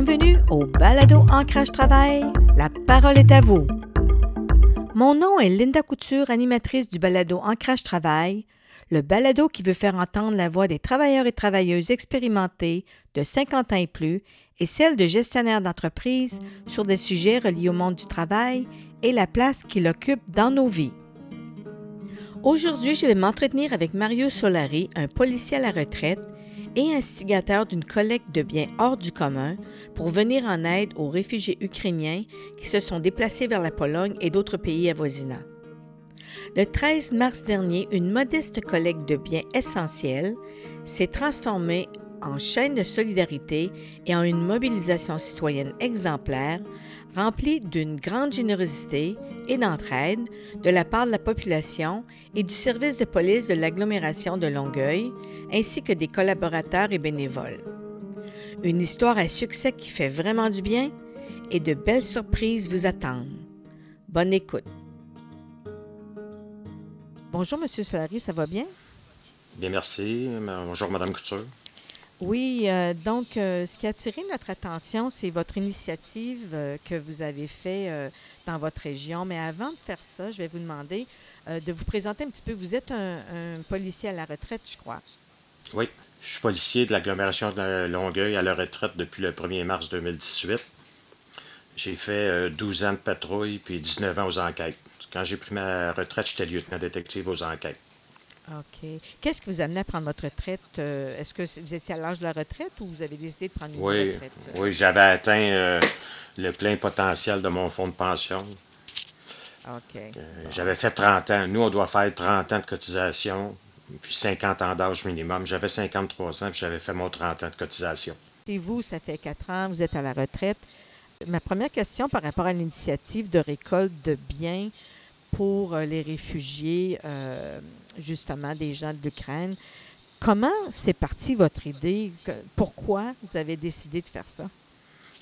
Bienvenue au Balado Ancrage Travail. La parole est à vous. Mon nom est Linda Couture, animatrice du Balado Ancrage Travail, le balado qui veut faire entendre la voix des travailleurs et travailleuses expérimentés de 50 ans et plus et celle de gestionnaires d'entreprises sur des sujets reliés au monde du travail et la place qu'il occupe dans nos vies. Aujourd'hui, je vais m'entretenir avec Mario Solari, un policier à la retraite et instigateur d'une collecte de biens hors du commun pour venir en aide aux réfugiés ukrainiens qui se sont déplacés vers la Pologne et d'autres pays avoisinants. Le 13 mars dernier, une modeste collecte de biens essentiels s'est transformée en chaîne de solidarité et en une mobilisation citoyenne exemplaire remplie d'une grande générosité et d'entraide de la part de la population et du service de police de l'agglomération de Longueuil, ainsi que des collaborateurs et bénévoles. Une histoire à succès qui fait vraiment du bien et de belles surprises vous attendent. Bonne écoute. Bonjour, Monsieur Solari, ça va bien? Bien, merci. Bonjour, Madame Couture. Oui, euh, donc euh, ce qui a attiré notre attention, c'est votre initiative euh, que vous avez fait dans votre région. Mais avant de faire ça, je vais vous demander de vous présenter un petit peu. Vous êtes un, un, policier à la retraite, je crois. Oui, je suis policier de l'agglomération de Longueuil à la retraite depuis le 1er mars 2018. J'ai fait 12 ans de patrouille puis 19 ans aux enquêtes. Quand j'ai pris ma retraite, j'étais lieutenant détective aux enquêtes. OK. Qu'est-ce qui vous a amené à prendre votre retraite? Euh, est-ce que vous étiez à l'âge de la retraite ou vous avez décidé de prendre une retraite? Oui, j'avais atteint euh, le plein potentiel de mon fonds de pension. OK. Euh, j'avais fait 30 ans. Nous, on doit faire 30 ans de cotisation, puis 50 ans d'âge minimum. J'avais 53 ans, puis j'avais fait mon 30 ans de cotisation. Et vous, ça fait 4 ans, vous êtes à la retraite. Ma première question par rapport à l'initiative de récolte de biens pour les réfugiés justement des gens de l'Ukraine. Comment c'est parti votre idée? Pourquoi vous avez décidé de faire ça?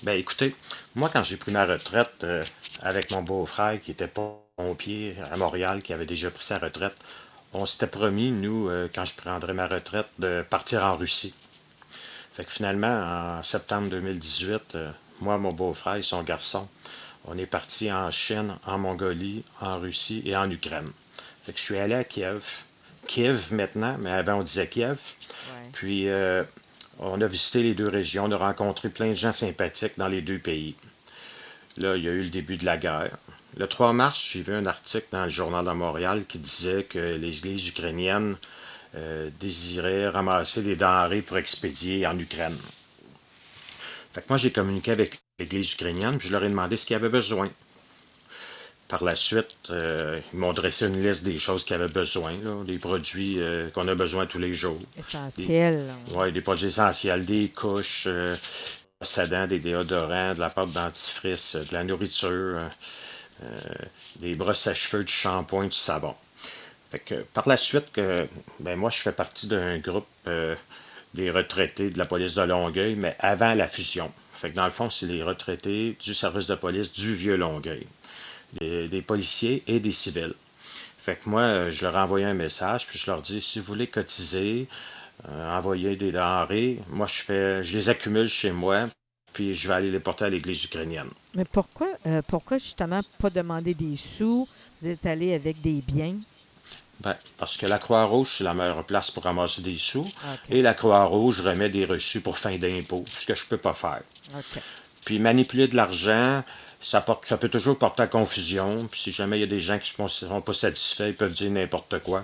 Bien, écoutez, moi, quand j'ai pris ma retraite euh, avec mon beau-frère qui était pompier à Montréal, qui avait déjà pris sa retraite, on s'était promis, nous, euh, quand je prendrais ma retraite, de partir en Russie. Fait que finalement, en septembre 2018, euh, moi, mon beau-frère et son garçon, on est parti en Chine, en Mongolie, en Russie et en Ukraine. Fait que je suis allé à Kiev Kiev maintenant, mais avant on disait Kiev. Puis euh, on a visité les deux régions, on a rencontré plein de gens sympathiques dans les deux pays. Là, il y a eu le début de la guerre. Le 3 mars, j'ai vu un article dans le Journal de Montréal qui disait que les églises ukrainiennes euh, désiraient ramasser des denrées pour expédier en Ukraine. Fait que moi, j'ai communiqué avec l'église ukrainienne, puis je leur ai demandé ce qu'ils avaient besoin. Par la suite, euh, ils m'ont dressé une liste des choses qu'ils avaient besoin, des produits euh, qu'on a besoin tous les jours. Essentiels. Oui, des produits essentiels, des couches, euh, des déodorants, de la pâte dentifrice, de la nourriture, des brosses à cheveux, du shampoing, du savon. Fait que, par la suite, que, ben, moi, je fais partie d'un groupe des retraités de la police de Longueuil, mais avant la fusion. Fait que dans le fond, c'est les retraités du service de police du Vieux Longueuil des, policiers et des civils. Fait que moi, euh, je leur ai envoyé un message, puis je leur dis si vous voulez cotiser, euh, envoyer des denrées, moi je fais je les accumule chez moi, puis je vais aller les porter à l'église ukrainienne. Mais pourquoi, euh, pourquoi justement pas demander des sous? Vous êtes allé avec des biens? Ben, parce que la Croix-Rouge, c'est la meilleure place pour ramasser des sous. Et la Croix-Rouge remet des reçus pour fin d'impôt, ce que je ne peux pas faire. Puis manipuler de l'argent, ça, porte, ça peut toujours porter à confusion. Puis si jamais il y a des gens qui ne sont pas satisfaits, ils peuvent dire n'importe quoi.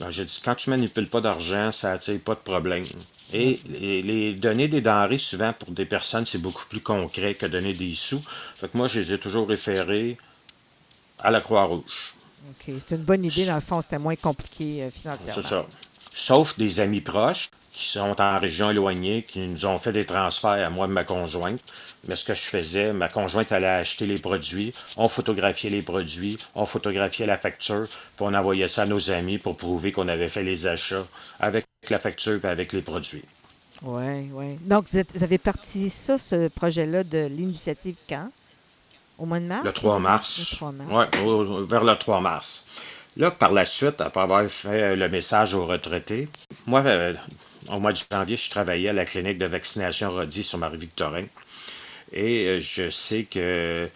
Ben, j'ai dit, quand tu manipules pas d'argent, ça attire pas de problème. Et les, donner des denrées, souvent, pour des personnes, c'est beaucoup plus concret que donner des sous. Fait que moi, je les ai toujours référés à la Croix-Rouge. OK. C'est une bonne idée. Dans le fond, c'était moins compliqué euh, financièrement. C'est ça. Sauf des amis proches qui sont en région éloignée, qui nous ont fait des transferts à moi et ma conjointe. Mais ce que je faisais, ma conjointe allait acheter les produits, on photographiait les produits, on photographiait la facture, puis on envoyait ça à nos amis pour prouver qu'on avait fait les achats avec la facture et avec les produits. Oui, oui. Donc, vous, avez parti ça, ce projet-là, de l'initiative quand? Au mois de mars? Le 3 mars. Le 3 mars. Oui, vers le 3 mars. Là, par la suite, après avoir fait le message aux retraités, moi, euh, au mois de janvier, je travaillais à la clinique de vaccination Rodi sur Marie-Victorin. Et euh, je sais que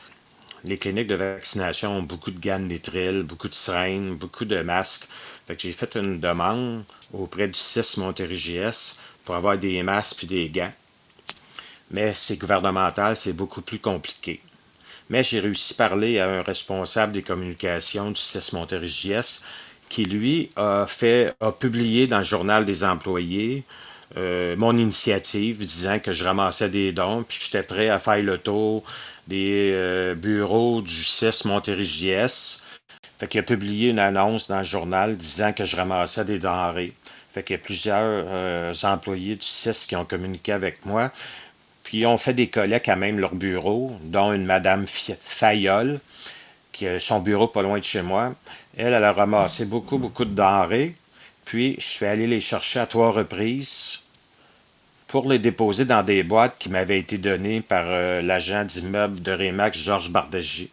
les cliniques de vaccination ont beaucoup de gants de beaucoup de seringues, beaucoup de masques. Fait que j'ai fait une demande auprès du 6 Montérégie pour avoir des masques et des gants. Mais c'est gouvernemental, c'est beaucoup plus compliqué. Mais j'ai réussi à parler à un responsable des communications du 6 Montérégie qui, lui, a fait, a publié dans le journal des employés euh, mon initiative disant que je ramassais des dons puis que j'étais prêt à faire le tour des euh, bureaux du CIS Montérégie Fait qu'il a publié une annonce dans le journal disant que je ramassais des denrées. Fait qu'il y a plusieurs euh, employés du CIS qui ont communiqué avec moi. Puis ont fait des collectes à même leur bureau, dont une madame Fayol, qui a son bureau pas loin de chez moi. Elle, elle a ramassé beaucoup, beaucoup de denrées. Puis, je suis allé les chercher à trois reprises pour les déposer dans des boîtes qui m'avaient été données par euh, l'agent d'immeuble de Rémax, Georges Bardagy.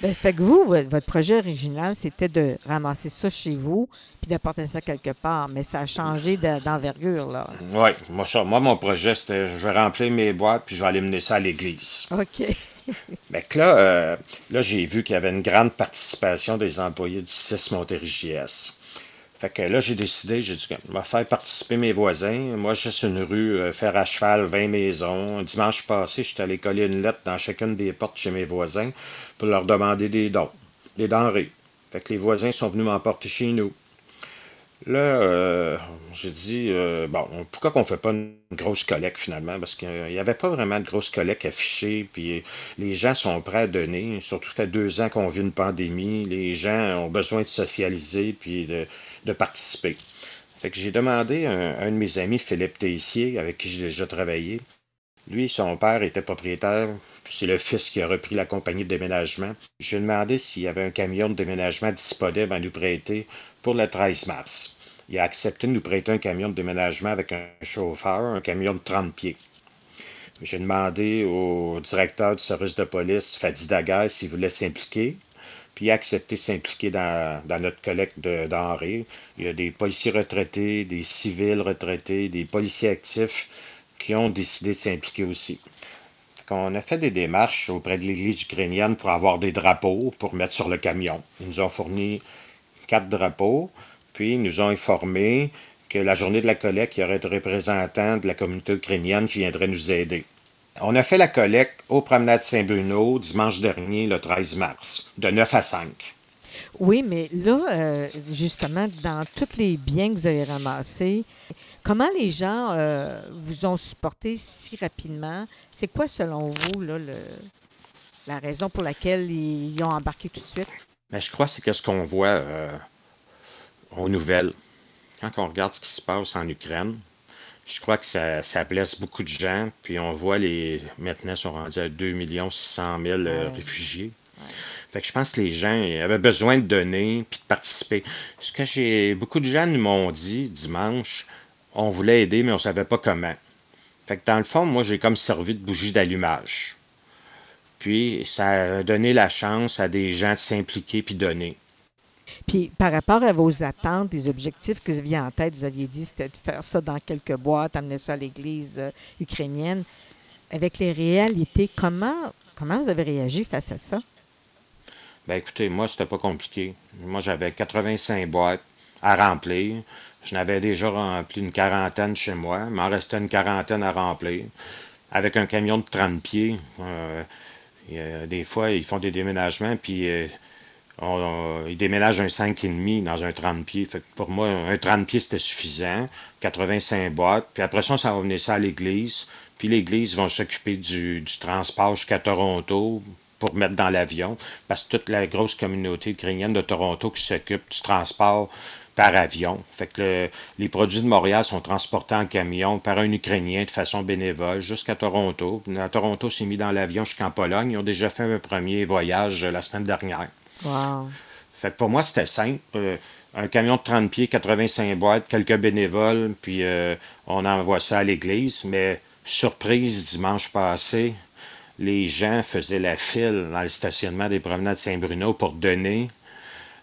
Bien, fait que vous, votre projet original, c'était de ramasser ça chez vous puis d'apporter ça quelque part, mais ça a changé d'envergure, là. Oui, moi, moi, mon projet, c'était je vais remplir mes boîtes puis je vais aller mener ça à l'église. OK. Mais que là, euh, là j'ai vu qu'il y avait une grande participation des employés du 6 Montérégie fait que là, j'ai décidé, j'ai dit, je vais faire participer mes voisins. Moi, suis une rue, euh, faire à cheval, 20 maisons. Dimanche passé, j'étais allé coller une lettre dans chacune des portes chez mes voisins pour leur demander des dons, des denrées. Fait que les voisins sont venus m'emporter chez nous. Là, euh, j'ai dit, euh, bon, pourquoi qu'on fait pas une grosse collecte finalement? Parce qu'il n'y avait pas vraiment de grosse collecte affichée, puis les gens sont prêts à donner. Surtout, ça fait deux ans qu'on vit une pandémie. Les gens ont besoin de socialiser, puis de, participer. Fait que j'ai demandé à un, de mes amis, Philippe Tessier, avec qui j'ai déjà travaillé. Lui, son père était propriétaire, c'est le fils qui a repris la compagnie de déménagement. J'ai demandé s'il y avait un camion de déménagement disponible à nous prêter pour le 13 mars. Il a accepté de nous prêter un camion de déménagement avec un chauffeur, un camion de 30 pieds. J'ai demandé au directeur du service de police, Fadi Daguerre, s'il voulait s'impliquer. Puis il a accepté de s'impliquer dans, notre collecte de denrées. Il y a des policiers retraités, des civils retraités, des policiers actifs qui ont décidé de s'impliquer aussi. On a fait des démarches auprès de l'Église ukrainienne pour avoir des drapeaux pour mettre sur le camion. Ils nous ont fourni quatre drapeaux, puis ils nous ont informé que la journée de la collecte, il y aurait des représentants de la communauté ukrainienne qui viendraient nous aider. On a fait la collecte au promenade Saint-Bruno dimanche dernier, le 13 mars, de 9 à 5. Oui, mais là, euh, justement, dans tous les biens que vous avez ramassés, comment les gens euh, vous ont supporté si rapidement? C'est quoi, selon vous, là, la raison pour laquelle ils ont embarqué tout de suite? Mais je crois que c'est ce qu'on voit euh, aux nouvelles. Quand on regarde ce qui se passe en Ukraine, je crois que ça, ça blesse beaucoup de gens. Puis on voit les. Maintenant, ils sont rendus à 2 600 000 réfugiés. Fait que je pense que les gens avaient besoin de donner puis de participer. Ce que j'ai. Beaucoup de gens nous m'ont dit dimanche, on voulait aider, mais on savait pas comment. Fait que dans le fond, moi, j'ai comme servi de bougie d'allumage. Puis ça a donné la chance à des gens de s'impliquer puis donner. Puis par rapport à vos attentes, des objectifs que vous aviez en tête, vous aviez dit c'était de faire ça dans quelques boîtes, amener ça à l'Église euh, ukrainienne. Avec les réalités, comment, comment vous avez réagi face à ça? Ben écoutez, moi, c'était pas compliqué. Moi, j'avais 85 boîtes à remplir. Je n'avais déjà rempli une quarantaine chez moi. Il m'en restait une quarantaine à remplir. Avec un camion de 30 pieds. Euh, des fois, ils font des déménagements, puis euh, il déménage un 5,5 dans un 30 pieds. Pour moi, un 30 pieds, c'était suffisant. 85 boîtes. Puis après ça, ça va venir ça à l'église. Puis l'église va s'occuper du, transport jusqu'à Toronto pour mettre dans l'avion. Parce que toute la grosse communauté ukrainienne de Toronto qui s'occupe du transport par avion. Fait que les produits de Montréal sont transportés en camion par un Ukrainien de façon bénévole jusqu'à Toronto. À Toronto, s'est mis dans l'avion jusqu'en Pologne. Ils ont déjà fait un premier voyage la semaine dernière. Fait pour moi, c'était simple. Euh, un camion de 30 pieds, 85 boîtes, quelques bénévoles, puis euh, on envoie ça à l'église. Mais surprise, dimanche passé, les gens faisaient la file dans le stationnement des promenades de Saint-Bruno pour donner.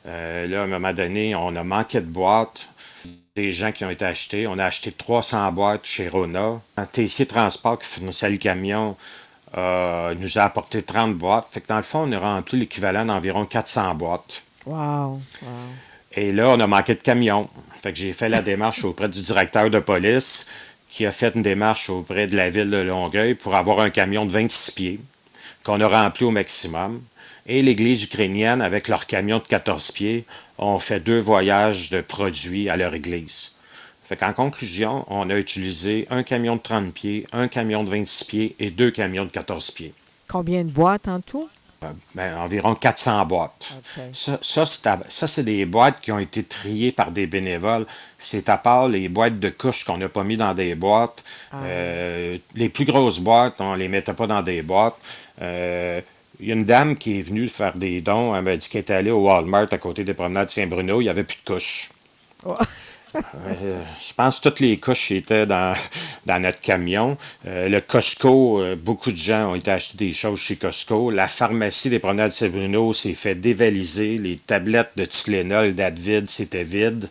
Euh, là, à un moment donné, on a manqué de boîtes. Des gens qui ont été achetés. On a acheté 300 boîtes chez Rona. Un TC Transport qui fournissait le camion euh, nous a apporté 30 boîtes. Fait que dans le fond, on a rempli l'équivalent d'environ 400 boîtes. Wow. wow. Et là, on a manqué de camions. Fait que j'ai fait la démarche auprès du directeur de police qui a fait une démarche auprès de la ville de Longueuil pour avoir un camion de 26 pieds qu'on a rempli au maximum. Et l'Église ukrainienne, avec leur camion de 14 pieds, ont fait deux voyages de produits à leur église. Fait qu'en conclusion, on a utilisé un camion de 30 pieds, un camion de 26 pieds et deux camions de 14 pieds. Combien de boîtes en tout? Euh, ben, environ 400 boîtes. Ça, ça, c'est à- ça, c'est des boîtes qui ont été triées par des bénévoles. C'est à part les boîtes de couches qu'on n'a pas mis dans des boîtes. Euh, les plus grosses boîtes, on les mettait pas dans des boîtes. Euh, Il y a une dame qui est venue faire des dons. Elle m'a dit qu'elle était allée au Walmart à côté des promenades Saint-Bruno. Il n'y avait plus de couches. Oh. Euh, je pense que toutes les couches étaient dans, dans notre camion. Euh, le Costco, euh, beaucoup de gens ont été acheter des choses chez Costco. La pharmacie des promenades Saint-Bruno s'est fait dévaliser. Les tablettes de Tylenol, d'Advid, c'était vide.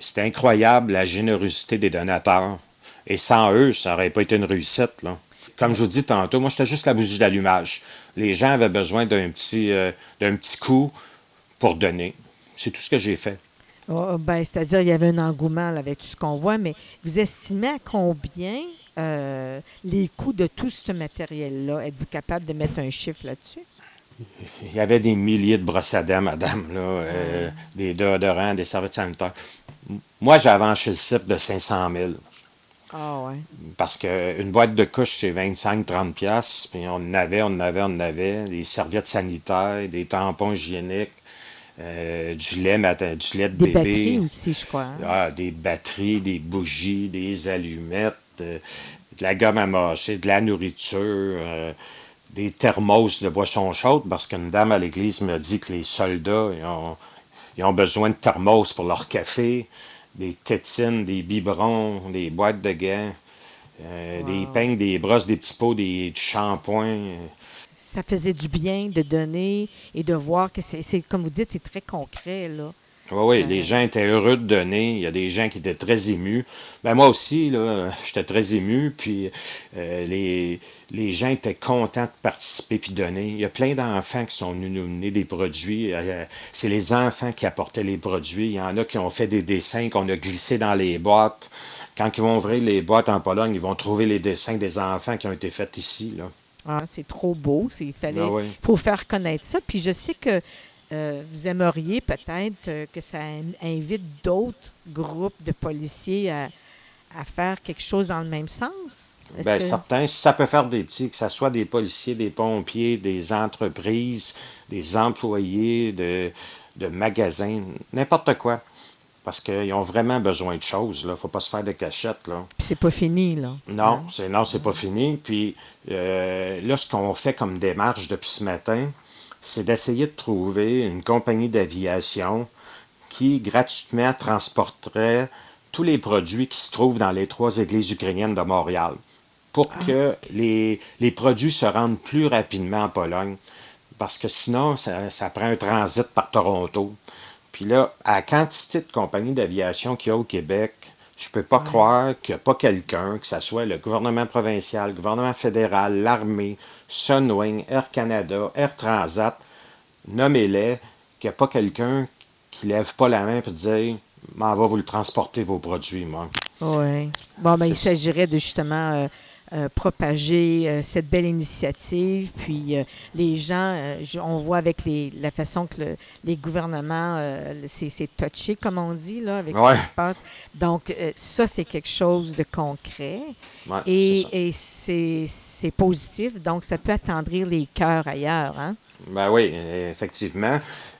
C'était incroyable la générosité des donateurs. Et sans eux, ça n'aurait pas été une réussite. Là. Comme je vous dis tantôt, moi, j'étais juste la bougie d'allumage. Les gens avaient besoin d'un petit, d'un petit coup pour donner. C'est tout ce que j'ai fait. Oh, ben, C'est-à-dire il y avait un engouement là, avec tout ce qu'on voit, mais vous estimez à combien euh, les coûts de tout ce matériel-là? Êtes-vous capable de mettre un chiffre là-dessus? Il y avait des milliers de brosses à dents, madame, là, euh, des déodorants, des serviettes sanitaires. Moi, j'ai avancé le site de 500 000 Ah ouais. parce qu'une boîte de couches, c'est 25-30 piastres, puis on en avait, on en avait, on en avait, des serviettes sanitaires, des tampons hygiéniques, euh, du, lait, du lait de Des bébé. batteries aussi, je crois. hein? Ah, des batteries, des bougies, des allumettes, euh, de la gomme à mâcher, de la nourriture, euh, des thermos de boissons chaudes, parce qu'une dame à l'église m'a dit que les soldats ils ont, ils ont besoin de thermos pour leur café, des tétines, des biberons, des boîtes de gants, des peignes, des brosses, des petits pots, des du shampoing. euh, Ça faisait du bien de donner et de voir que c'est, comme vous dites, c'est très concret, là. Oui, oui, Euh, les gens étaient heureux de donner. Il y a des gens qui étaient très émus. Ben moi aussi, là, j'étais très ému. Puis euh, les, les gens étaient contents de participer puis de donner. Il y a plein d'enfants qui sont venus nous donner des produits. Euh, c'est les enfants qui apportaient les produits. Il y en a qui ont fait des dessins qu'on a glissés dans les boîtes. Quand ils vont ouvrir les boîtes en Pologne, ils vont trouver les dessins des enfants qui ont été faits ici. Là. Ah, c'est trop beau. Il fallait, Ah faut faire connaître ça. Puis je sais que euh, vous aimeriez peut-être euh, que ça in- invite d'autres groupes de policiers à, à faire quelque chose dans le même sens? Que- certains, ça peut faire des petits, que ce soit des policiers, des pompiers, des entreprises, des employés de, de magasins, n'importe quoi. Parce qu'ils ont vraiment besoin de choses. Il ne faut pas se faire de cachette. Là. Puis c'est pas fini, là. Non, c'est non, c'est pas fini. Puis euh, là, ce qu'on fait comme démarche depuis ce matin, c'est d'essayer de trouver une compagnie d'aviation qui gratuitement transporterait tous les produits qui se trouvent dans les trois églises ukrainiennes de Montréal pour que les, les produits se rendent plus rapidement en Pologne. Parce que sinon, ça, ça prend un transit par Toronto. Puis là, à la quantité de compagnies d'aviation qu'il y a au Québec, je peux pas croire qu'il n'y a pas quelqu'un, que ce soit le gouvernement provincial, le gouvernement fédéral, l'armée, Sunwing, Air Canada, Air Transat, nommez-les, qu'il n'y a pas quelqu'un qui lève pas la main et dire M'en va vous le transporter vos produits, moi. Oui. Bon, ben, il s'agirait de justement euh, euh, propager euh, cette belle initiative. Puis euh, les gens, je- on voit avec les, la façon que le- les gouvernements, c'est touché, comme on dit, là, avec Ouais. ce qui se passe. Donc, ça, c'est quelque chose de concret. Ouais, Et, c'est c'est positif. Donc, ça peut attendrir les cœurs ailleurs. Hein? Ben oui, effectivement.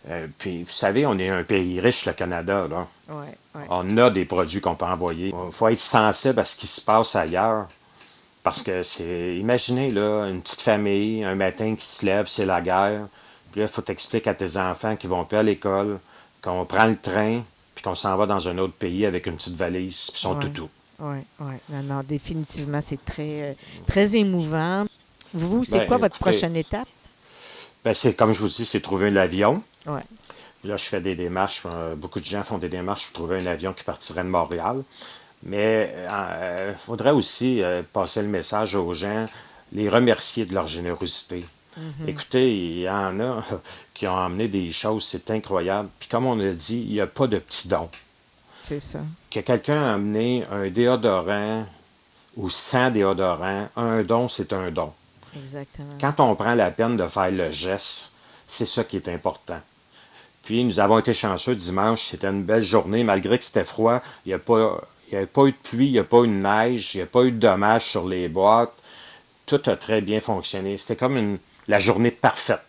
Euh, puis, vous savez, on est un pays riche, le Canada. Là. Ouais, ouais. On a des produits qu'on peut envoyer. Il faut être sensible à ce qui se passe ailleurs. Parce que c'est. Imaginez, là, une petite famille, un matin qui se lève, c'est la guerre. Puis là, il faut t'expliquer à tes enfants qui vont plus à l'école, qu'on prend le train, puis qu'on s'en va dans un autre pays avec une petite valise, puis son Ouais. toutou. Oui, oui. Non, non, définitivement, c'est très, euh, très émouvant. Vous, c'est Ben, quoi votre écoutez, prochaine étape? Ben, c'est comme je vous dis, c'est trouver l'avion. Oui. Là, je fais des démarches. euh, beaucoup de gens font des démarches pour trouver un avion qui partirait de Montréal. Mais il faudrait aussi euh, passer le message aux gens. les remercier de leur générosité. Mhm. Écoutez, il y en a qui ont amené des choses, c'est incroyable. Puis comme on a dit, il n'y a pas de petits dons. C'est ça. Que quelqu'un a amené un déodorant ou sans déodorant, un don, c'est un don. Exactement. Quand on prend la peine de faire le geste, c'est ça qui est important. Puis nous avons été chanceux dimanche, c'était une belle journée, malgré que c'était froid, il n'y a pas. Il n'y a pas eu de pluie, il n'y a pas eu de neige, il n'y a pas eu de dommages sur les boîtes. Tout a très bien fonctionné. C'était comme une, la journée parfaite.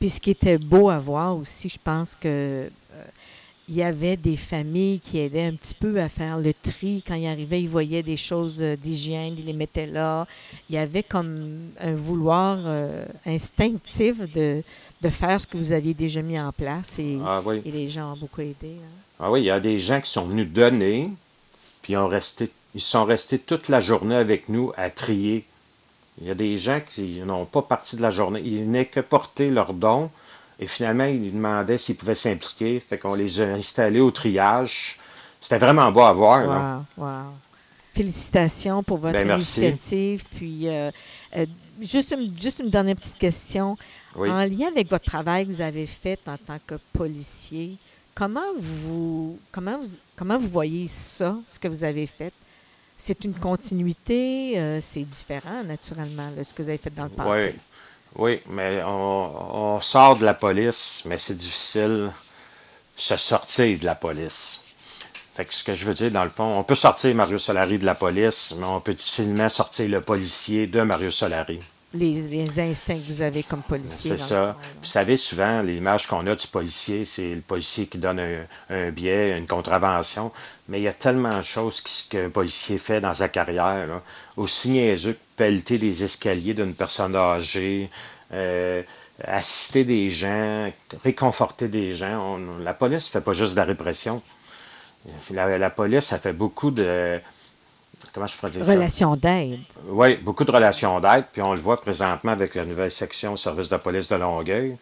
Puis ce qui était beau à voir aussi, je pense que euh, il y avait des familles qui aidaient un petit peu à faire le tri. Quand ils arrivaient, ils voyaient des choses euh, d'hygiène, ils les mettaient là. Il y avait comme un vouloir euh, instinctif de, de faire ce que vous aviez déjà mis en place et, Ah oui. et les gens ont beaucoup aidé. hein. Ah oui, il y a des gens qui sont venus donner, puis ils, ont resté, ils sont restés toute la journée avec nous à trier. Il y a des gens qui n'ont pas parti de la journée. Ils venaient que porter leurs dons. Et finalement, ils demandaient s'ils pouvaient s'impliquer. Fait qu'on les a installés au triage. C'était vraiment beau à voir. Wow, wow. Félicitations pour votre Ben, initiative. Puis, euh, euh, juste, une, juste une dernière petite question. Oui. En lien avec votre travail que vous avez fait en tant que policier, comment vous, comment vous, comment vous voyez ça, ce que vous avez fait? C'est une continuité, euh, c'est différent, naturellement, de ce que vous avez fait dans le Oui, passé. oui, mais on, on sort de la police, mais c'est difficile se sortir de la police. Fait que ce que je veux dire, dans le fond, on peut sortir Mario Solari de la police, mais on peut difficilement sortir le policier de Mario Solari. Les, les instincts que vous avez comme policier. C'est ça. Vous savez, souvent, l'image qu'on a du policier, c'est le policier qui donne un, un biais, une contravention. Mais il y a tellement de choses qu'un policier fait dans sa carrière. là. Aussi niaiseux que pelleter des escaliers d'une personne âgée, euh, assister des gens, réconforter des gens. On- la police ne fait pas juste de la répression. La, la police, ça fait beaucoup de... Comment je pourrais dire ça? Relation d'aide. Oui, beaucoup de relations d'aide, puis on le voit présentement avec la nouvelle section service de police de Longueuil,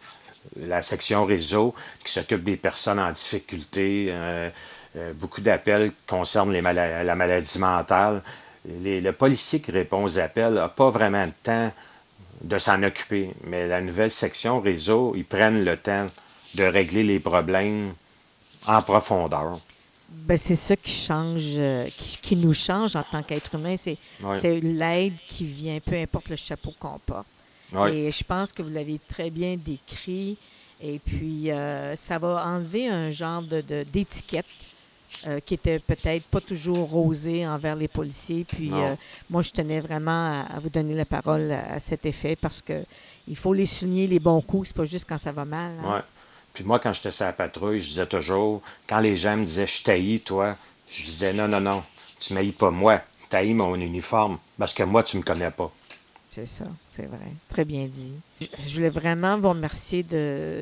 la section réseau qui s'occupe des personnes en difficulté, euh, euh, beaucoup d'appels qui concernent les la maladie mentale. Les- le policier qui répond aux appels n'a pas vraiment le temps de s'en occuper, mais la nouvelle section réseau, ils prennent le temps de régler les problèmes en profondeur. Ben, c'est ça qui change, euh, qui, qui nous change en tant qu'être humain. C'est Ouais. l'aide qui vient, peu importe le chapeau qu'on porte. Ouais. Et je pense que vous l'avez très bien décrit. Et puis, euh, ça va enlever un genre de, de- d'étiquette euh, qui était peut-être pas toujours rosée envers les policiers. Puis, moi, je tenais vraiment à, à vous donner la parole à, à cet effet parce que il faut les souligner les bons coups. C'est pas juste quand ça va mal. hein. Ouais. Puis moi, quand j'étais sur la patrouille, je disais toujours, quand les gens me disaient je t'haïs, toi, je disais non, non, non, tu m'haïs pas moi, haïs mon uniforme, parce que moi, tu me connais pas. C'est ça, c'est vrai. Très bien dit. Je, je voulais vraiment vous remercier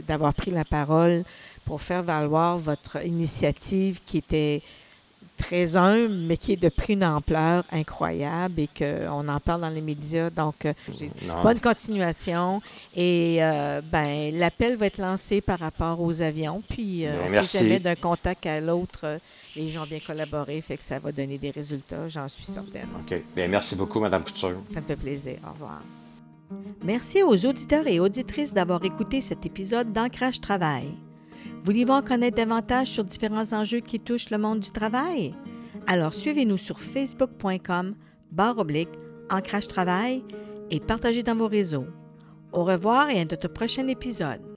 d'avoir pris la parole pour faire valoir votre initiative qui était très humble, mais qui est de pris une ampleur incroyable et qu'on en parle dans les médias. Donc, euh, Non. bonne continuation. Et euh, ben, l'appel va être lancé par rapport aux avions. Puis, euh, merci. jamais d'un contact à l'autre, euh, les gens ont bien collaboré, fait que ça va donner des résultats, j'en suis certaine. OK. Bien, merci beaucoup, Madame Couture. Ça me fait plaisir. Au revoir. Merci aux auditeurs et auditrices d'avoir écouté cet épisode d'Ancrage Travail. Voulez-vous en connaître davantage sur différents enjeux qui touchent le monde du travail? Alors suivez-nous sur facebook.com barre oblique Ancrage Travail et partagez dans vos réseaux. Au revoir et à notre prochain épisode.